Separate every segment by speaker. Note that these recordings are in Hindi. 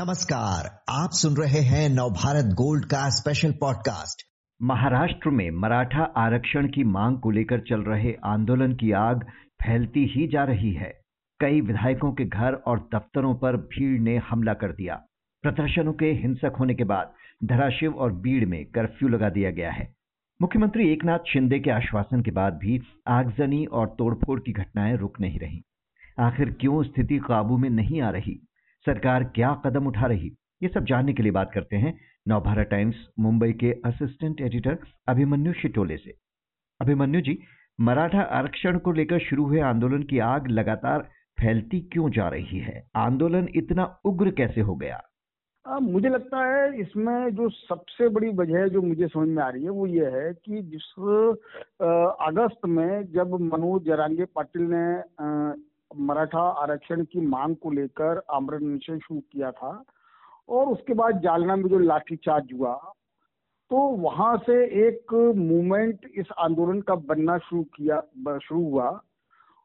Speaker 1: नमस्कार, आप सुन रहे हैं नवभारत गोल्ड का स्पेशल पॉडकास्ट
Speaker 2: महाराष्ट्र में मराठा आरक्षण की मांग को लेकर चल रहे आंदोलन की आग फैलती ही जा रही है। कई विधायकों के घर और दफ्तरों पर भीड़ ने हमला कर दिया। प्रदर्शनों के हिंसक होने के बाद धराशिव और बीड़ में कर्फ्यू लगा दिया गया है। मुख्यमंत्री एकनाथ शिंदे के आश्वासन के बाद भी आगजनी और तोड़फोड़ की घटनाएँ रुक नहीं रही। आखिर क्यों स्थिति काबू में नहीं आ रही? सरकार क्या कदम उठा रही? ये सब जानने के लिए बात करते हैं नवभारत टाइम्स मुंबई के असिस्टेंट एडिटर अभिमन्यु शिटोले से। अभिमन्यु जी मराठा आरक्षण को लेकर शुरू हुए आंदोलन की आग लगातार फैलती क्यों जा रही है? आंदोलन इतना उग्र कैसे हो गया?
Speaker 3: आ, मुझे लगता है इसमें जो सबसे बड़ी वजह जो मुझे समझ में आ रही है वो ये है कि जिस अगस्त में जब मनोज जरांगे पाटिल ने मराठा आरक्षण की मांग को लेकर आमरण अनशन शुरू किया था और उसके बाद जालना में जो लाठीचार्ज हुआ तो वहाँ से एक मूवमेंट इस आंदोलन का बनना शुरू किया शुरू हुआ।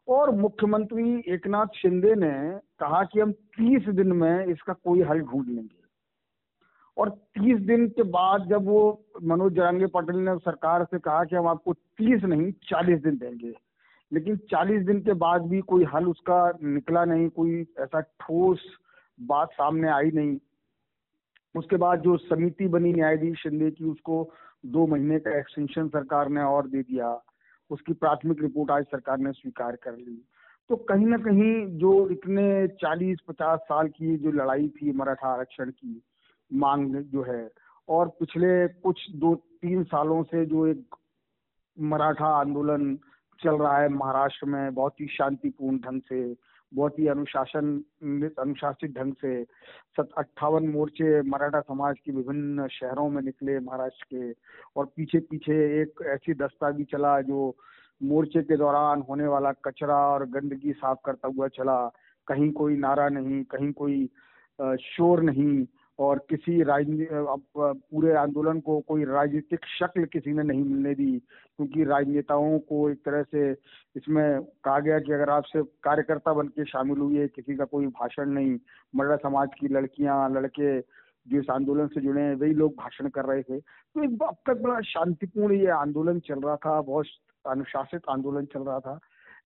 Speaker 3: और मुख्यमंत्री एकनाथ शिंदे ने कहा कि हम 30 दिन में इसका कोई हल ढूंढ लेंगे। और 30 दिन के बाद जब वो मनोज जरांगे पटेल ने सरकार से कहा कि हम आपको 30 नहीं 40 दिन देंगे। लेकिन 40 दिन के बाद भी कोई हल उसका निकला नहीं, कोई ऐसा ठोस बात सामने आई नहीं। उसके बाद जो समिति बनी न्यायाधीश शिंदे की, उसको दो महीने का एक्सटेंशन सरकार ने और दे दिया। उसकी प्राथमिक रिपोर्ट आज सरकार ने स्वीकार कर ली। तो कहीं ना कहीं जो इतने 40-50 साल की जो लड़ाई थी, मराठा आरक्षण की मांग जो है, और पिछले कुछ दो, तीन सालों से जो एक मराठा आंदोलन चल रहा है महाराष्ट्र में बहुत ही शांतिपूर्ण ढंग से, बहुत ही अनुशासन अनुशासित ढंग से। सत, अट्ठावन मोर्चे मराठा समाज के विभिन्न शहरों में निकले महाराष्ट्र के और पीछे पीछे एक ऐसी दस्ता भी चला जो मोर्चे के दौरान होने वाला कचरा और गंदगी साफ़ करता हुआ चला। कहीं कोई नारा नहीं, कहीं कोई शोर नहीं। और किसी राजनीति पूरे आंदोलन को कोई राजनीतिक शक्ल किसी ने नहीं मिलने दी, क्योंकि राजनेताओं को एक तरह से इसमें कहा गया कि अगर आपसे कार्यकर्ता बन के शामिल हुए, किसी का कोई भाषण नहीं, मर्रा समाज की लड़कियाँ, लड़के जो इस आंदोलन से जुड़े हैं, वही लोग भाषण कर रहे थे। तो एक अब तक बड़ा शांतिपूर्ण ये आंदोलन चल रहा था, बहुत अनुशासित आंदोलन चल रहा था।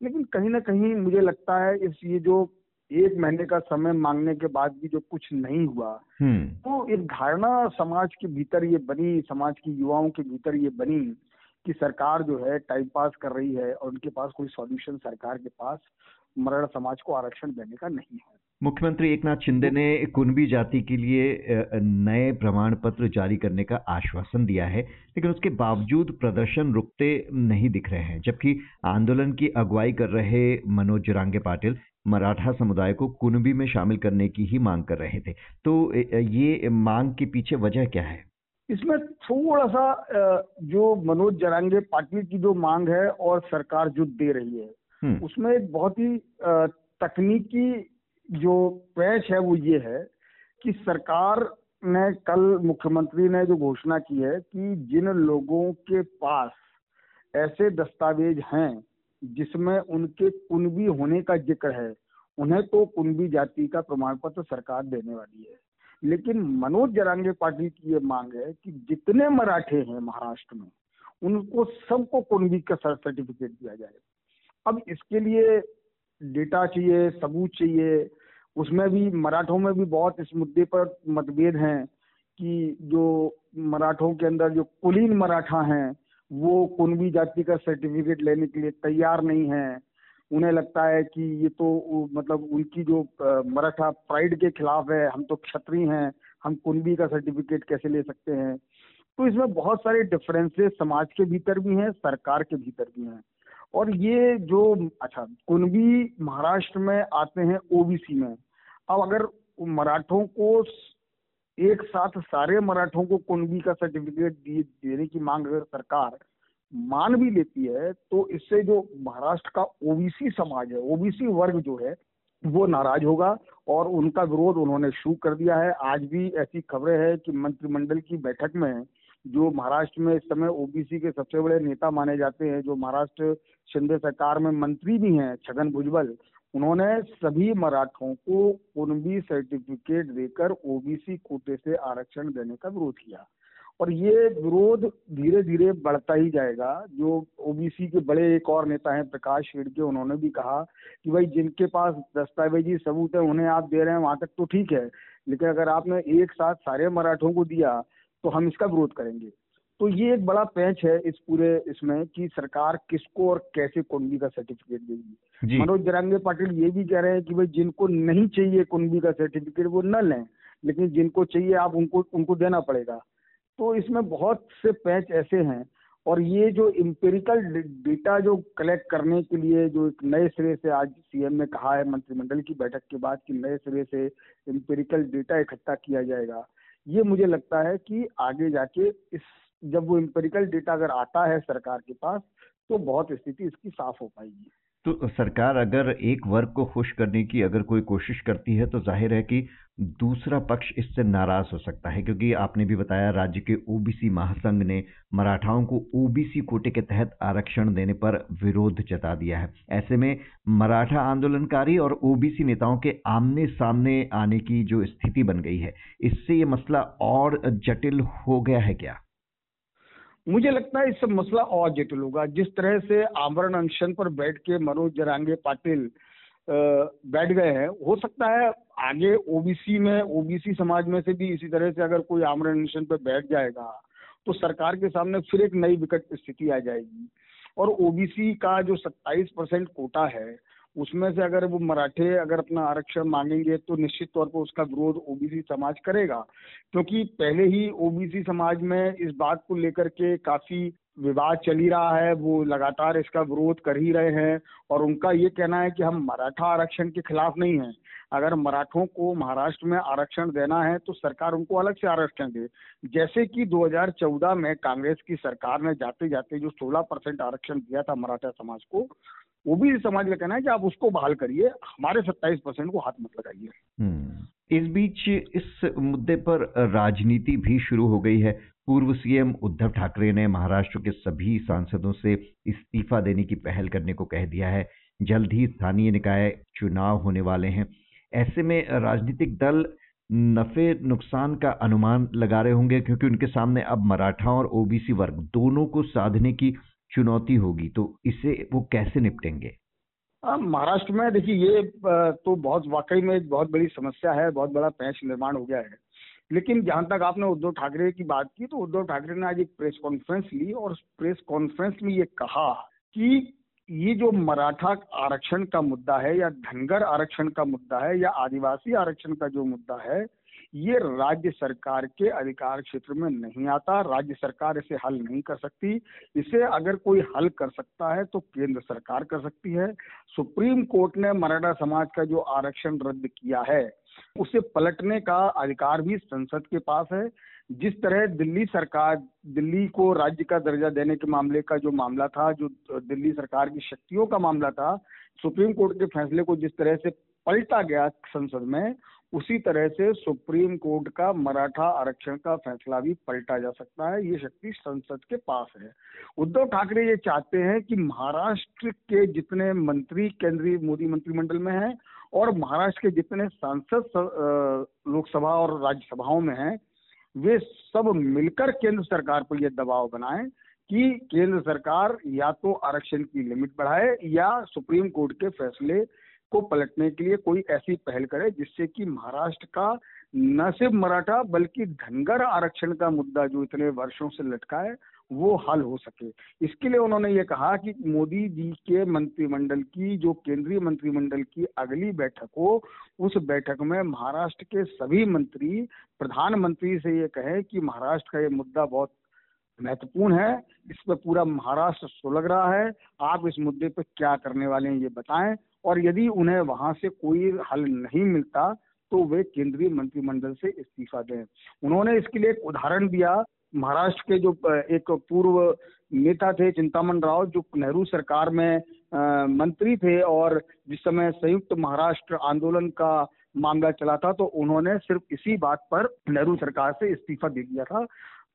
Speaker 3: लेकिन कहीं ना कहीं मुझे लगता है इस, ये जो एक महीने का समय मांगने के बाद भी जो कुछ नहीं हुआ हम्म। तो एक धारणा समाज के भीतर ये बनी समाज की युवाओं के भीतर ये बनी कि सरकार जो है टाइम पास कर रही है और उनके पास कोई सॉल्यूशन सरकार के पास मराठा समाज को आरक्षण देने का नहीं है
Speaker 2: मुख्यमंत्री एकनाथ शिंदे ने कुनबी जाति के लिए नए प्रमाण पत्र जारी करने का आश्वासन दिया है लेकिन उसके बावजूद प्रदर्शन रुकते नहीं दिख रहे हैं जबकि आंदोलन की अगुवाई कर रहे मनोज जुरांगे पाटिल मराठा समुदाय को कुनबी में शामिल करने की ही मांग कर रहे थे तो ये मांग के पीछे वजह क्या है
Speaker 3: इसमें थोड़ा सा जो मनोज जरांगे पाटिल की जो मांग है और सरकार जो दे रही है हम्म। उसमें एक बहुत ही तकनीकी जो पैच है वो ये है कि सरकार ने कल मुख्यमंत्री ने जो घोषणा की है कि जिन लोगों के पास ऐसे दस्तावेज़ हैं जिसमें उनके कुनबी होने का ज़िक्र है, उन्हें तो कुनबी जाति का प्रमाण पत्र सरकार देने वाली है। लेकिन मनोज जरांगे पाटिल की ये मांग है कि जितने मराठे हैं महाराष्ट्र में, उनको सबको कुनबी का सर्टिफिकेट दिया जाए। अब इसके लिए डेटा चाहिए, सबूत चाहिए, उसमें भी, मराठों में भी बहुत इस मुद्दे पर मतभेद हैं कि जो मराठों के अंदर जो कुलीन मराठा हैं वो कुनबी जाति का सर्टिफिकेट लेने के लिए तैयार नहीं है। उन्हें लगता है कि ये तो मतलब उनकी जो मराठा प्राइड के खिलाफ है, हम तो क्षत्रिय हैं, हम कुनबी का सर्टिफिकेट कैसे ले सकते हैं? तो इसमें बहुत सारे डिफरेंसेस समाज के भीतर भी हैं, सरकार के भीतर भी हैं। और ये जो अच्छा कुनबी महाराष्ट्र में आते हैं ओबीसी में। अब अगर मराठों को एक साथ सारे मराठों को कुणबी का सर्टिफिकेट दिए देने की मांग अगर सरकार मान भी लेती है तो इससे जो महाराष्ट्र का ओबीसी समाज है, ओबीसी वर्ग जो है, वो नाराज़ होगा और उनका विरोध उन्होंने शुरू कर दिया है। आज भी ऐसी खबरें हैं कि मंत्रिमंडल की बैठक में जो महाराष्ट्र में इस समय ओबीसी के सबसे बड़े नेता माने जाते हैं, जो महाराष्ट्र शिंदे सरकार में मंत्री भी हैं, छगन भुजबल उन्होंने सभी मराठों को कुनबी सर्टिफिकेट देकर ओबीसी कोटे से आरक्षण देने का विरोध किया। और ये विरोध धीरे धीरे बढ़ता ही जाएगा। जो ओबीसी के बड़े एक और नेता हैं, प्रकाश शेड़के उन्होंने भी कहा कि भाई जिनके पास दस्तावेजी सबूत है, उन्हें आप दे रहे हैं, वहाँ तक तो ठीक है। लेकिन अगर आपने एक साथ सारे मराठों को दिया तो हम इसका विरोध करेंगे। तो ये एक बड़ा पैच है इस पूरे इसमें कि सरकार किसको और कैसे कुंबी का सर्टिफिकेट देगी। मनोज जरांगे पाटिल ये भी कह रहे हैं कि भाई जिनको नहीं चाहिए कुंबी का सर्टिफिकेट वो न लें, लेकिन जिनको चाहिए आप उनको उनको देना पड़ेगा। तो इसमें बहुत से पैच ऐसे हैं और ये जो इम्पेरिकल डेटा जो कलेक्ट करने के लिए जो एक नए सिरे से आज सीएम ने कहा है, मंत्रिमंडल की बैठक के बाद कि नए सिरे से इम्पेरिकल डेटा इकट्ठा किया जाएगा, ये मुझे लगता है कि आगे जाके इस, जब वो इम्पेरिकल डेटा अगर आता है सरकार के पास तो बहुत स्थिति इसकी साफ़ हो पाएगी।
Speaker 2: तो सरकार अगर एक वर्ग को खुश करने की अगर कोई कोशिश करती है तो ज़ाहिर है कि दूसरा पक्ष इससे नाराज़ हो सकता है। क्योंकि आपने भी बताया, राज्य के ओबीसी महासंघ ने मराठाओं को ओबीसी कोटे के तहत आरक्षण देने पर विरोध जता दिया है। ऐसे में मराठा आंदोलनकारी और ओबीसी नेताओं के आमने सामने आने की जो स्थिति बन गई है, इससे ये मसला और जटिल हो गया है क्या?
Speaker 3: मुझे लगता है इससे मसला और जटिल होगा। जिस तरह से आमरण अनशन पर बैठ के मनोज जरांगे पाटिल बैठ गए हैं, हो सकता है आगे ओबीसी में, ओबीसी समाज में से भी इसी तरह से अगर कोई आमरण अनशन पर बैठ जाएगा तो सरकार के सामने फिर एक नई विकट स्थिति आ जाएगी। और ओबीसी का जो 27 परसेंट कोटा है, उसमें से अगर वो मराठे अगर अपना आरक्षण मांगेंगे तो निश्चित तौर पर उसका विरोध ओबीसी समाज करेगा। क्योंकि पहले ही ओबीसी समाज में इस बात को लेकर के काफ़ी विवाद चल ही रहा है, वो लगातार इसका विरोध कर ही रहे हैं और उनका ये कहना है कि हम मराठा आरक्षण के खिलाफ नहीं हैं। अगर मराठों को महाराष्ट्र में आरक्षण देना है तो सरकार उनको अलग से आरक्षण दे। जैसे कि 2014 में कांग्रेस की सरकार ने जाते जाते जो 16 परसेंट आरक्षण दिया था मराठा समाज को, वो भी समाज का कहना है कि आप उसको बहाल करिए, हमारे सत्ताईस परसेंट को हाथ मत लगाइए।
Speaker 2: हम्म। इस बीच इस मुद्दे पर राजनीति भी शुरू हो गई है। पूर्व सीएम उद्धव ठाकरे ने महाराष्ट्र के सभी सांसदों से इस्तीफा देने की पहल करने को कह दिया है। जल्द ही स्थानीय निकाय चुनाव होने वाले हैं। ऐसे में राजनीतिक दल नफे नुकसान का अनुमान लगा रहे होंगे क्योंकि उनके सामने अब मराठा और ओबीसी वर्ग दोनों को साधने की चुनौती होगी। तो इसे वो कैसे निपटेंगे?
Speaker 3: महाराष्ट्र में देखिए, ये तो बहुत वाकई में बहुत बड़ी समस्या है, बहुत बड़ा पैंच निर्माण हो गया है। लेकिन जहाँ तक आपने उद्धव ठाकरे की बात की तो उद्धव ठाकरे ने आज एक प्रेस कॉन्फ्रेंस ली और प्रेस कॉन्फ्रेंस में ये कहा कि ये जो मराठा आरक्षण का मुद्दा है या धनगर आरक्षण का मुद्दा है या आदिवासी आरक्षण का जो मुद्दा है, ये राज्य सरकार के अधिकार क्षेत्र में नहीं आता, राज्य सरकार इसे हल नहीं कर सकती। इसे अगर कोई हल कर सकता है तो केंद्र सरकार कर सकती है। सुप्रीम कोर्ट ने मराठा समाज का जो आरक्षण रद्द किया है उसे पलटने का अधिकार भी संसद के पास है। जिस तरह दिल्ली सरकार, दिल्ली को राज्य का दर्जा देने के मामले का जो मामला था, जो दिल्ली सरकार की शक्तियों का मामला था, सुप्रीम कोर्ट के फैसले को जिस तरह से पलटा गया संसद में, उसी तरह से सुप्रीम कोर्ट का मराठा आरक्षण का फैसला भी पलटा जा सकता है। ये शक्ति संसद के पास है। उद्धव ठाकरे ये चाहते हैं कि महाराष्ट्र के जितने मंत्री, केंद्रीय मोदी मंत्रिमंडल में हैं और महाराष्ट्र के जितने सांसद लोकसभा और राज्यसभाओं में हैं, वे सब मिलकर केंद्र सरकार पर यह दबाव बनाएँ कि केंद्र सरकार या तो आरक्षण की लिमिट बढ़ाए या सुप्रीम कोर्ट के फैसले को पलटने के लिए कोई ऐसी पहल करे जिससे कि महाराष्ट्र का न सिर्फ़ मराठा बल्कि धनगर आरक्षण का मुद्दा जो इतने वर्षों से लटका है वो हल हो सके। इसके लिए उन्होंने ये कहा कि मोदी जी के मंत्रिमंडल की, जो केंद्रीय मंत्रिमंडल की अगली बैठक हो, उस बैठक में महाराष्ट्र के सभी मंत्री, प्रधानमंत्री से ये कहे कि महाराष्ट्र का ये मुद्दा बहुत महत्वपूर्ण है। इस पर पूरा महाराष्ट्र सुलग रहा है। आप इस मुद्दे पर क्या करने वाले हैं ये बताएँ। और यदि उन्हें वहाँ से कोई हल नहीं मिलता तो वे केंद्रीय मंत्रिमंडल से इस्तीफा दें। उन्होंने इसके लिए एक उदाहरण दिया। महाराष्ट्र के जो एक पूर्व नेता थे चिंतामन राव, जो नेहरू सरकार में मंत्री थे और जिस समय संयुक्त महाराष्ट्र आंदोलन का मामला चला था तो उन्होंने सिर्फ़ इसी बात पर नेहरू सरकार से इस्तीफा दे दिया था।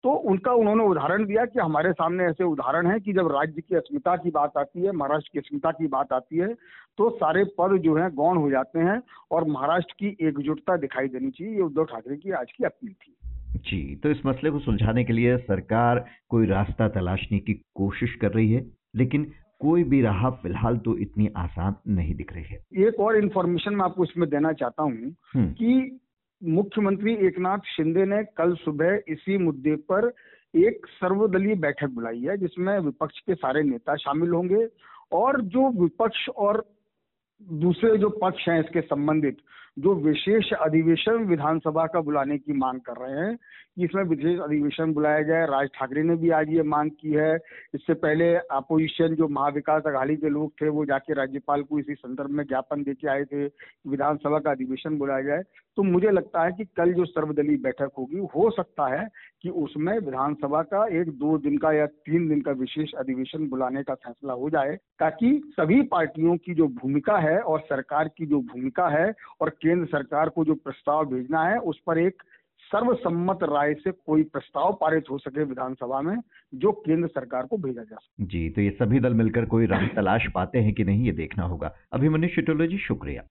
Speaker 3: तो उनका उन्होंने उदाहरण दिया कि हमारे सामने ऐसे उदाहरण हैं कि जब राज्य की अस्मिता की बात आती है, महाराष्ट्र की अस्मिता की बात आती है तो सारे पद जो हैं गौण हो जाते हैं और महाराष्ट्र की एकजुटता दिखाई देनी चाहिए। ये उद्धव ठाकरे की आज की अपील थी।
Speaker 2: जी तो इस मसले को सुलझाने के लिए सरकार कोई रास्ता तलाशने की कोशिश कर रही है लेकिन कोई भी राह फ़िलहाल तो इतनी आसान नहीं दिख रही है
Speaker 3: एक और इन्फॉर्मेशन मैं आपको इसमें देना चाहता हूँ हम्म। कि मुख्यमंत्री एकनाथ शिंदे ने कल सुबह इसी मुद्दे पर एक सर्वदलीय बैठक बुलाई है जिसमें विपक्ष के सारे नेता शामिल होंगे और जो विपक्ष और दूसरे जो पक्ष हैं इसके संबंधित जो विशेष अधिवेशन विधानसभा का बुलाने की मांग कर रहे हैं इसमें विशेष अधिवेशन बुलाया जाए। राज ठाकरे ने भी आज ये मांग की है। इससे पहले अपोजिशन जो महाविकास अघाड़ी के लोग थे, वो जाके राज्यपाल को इसी संदर्भ में ज्ञापन देके आए थे, विधानसभा का अधिवेशन बुलाया जाए। तो मुझे लगता है कि कल जो सर्वदलीय बैठक होगी, हो सकता है कि उसमें विधानसभा का एक दो दिन का या तीन दिन का विशेष अधिवेशन बुलाने का फैसला हो जाए, ताकि सभी पार्टियों की जो भूमिका है और सरकार की जो भूमिका है और केंद्र सरकार को जो प्रस्ताव भेजना है, उस पर एक सर्वसम्मत राय से कोई प्रस्ताव पारित हो सके विधानसभा में, जो केंद्र सरकार को भेजा जा सके।
Speaker 2: जी तो ये सभी दल मिलकर कोई राय तलाश पाते हैं कि नहीं, ये देखना होगा। अभिमन्यु शिटोलो जी शुक्रिया।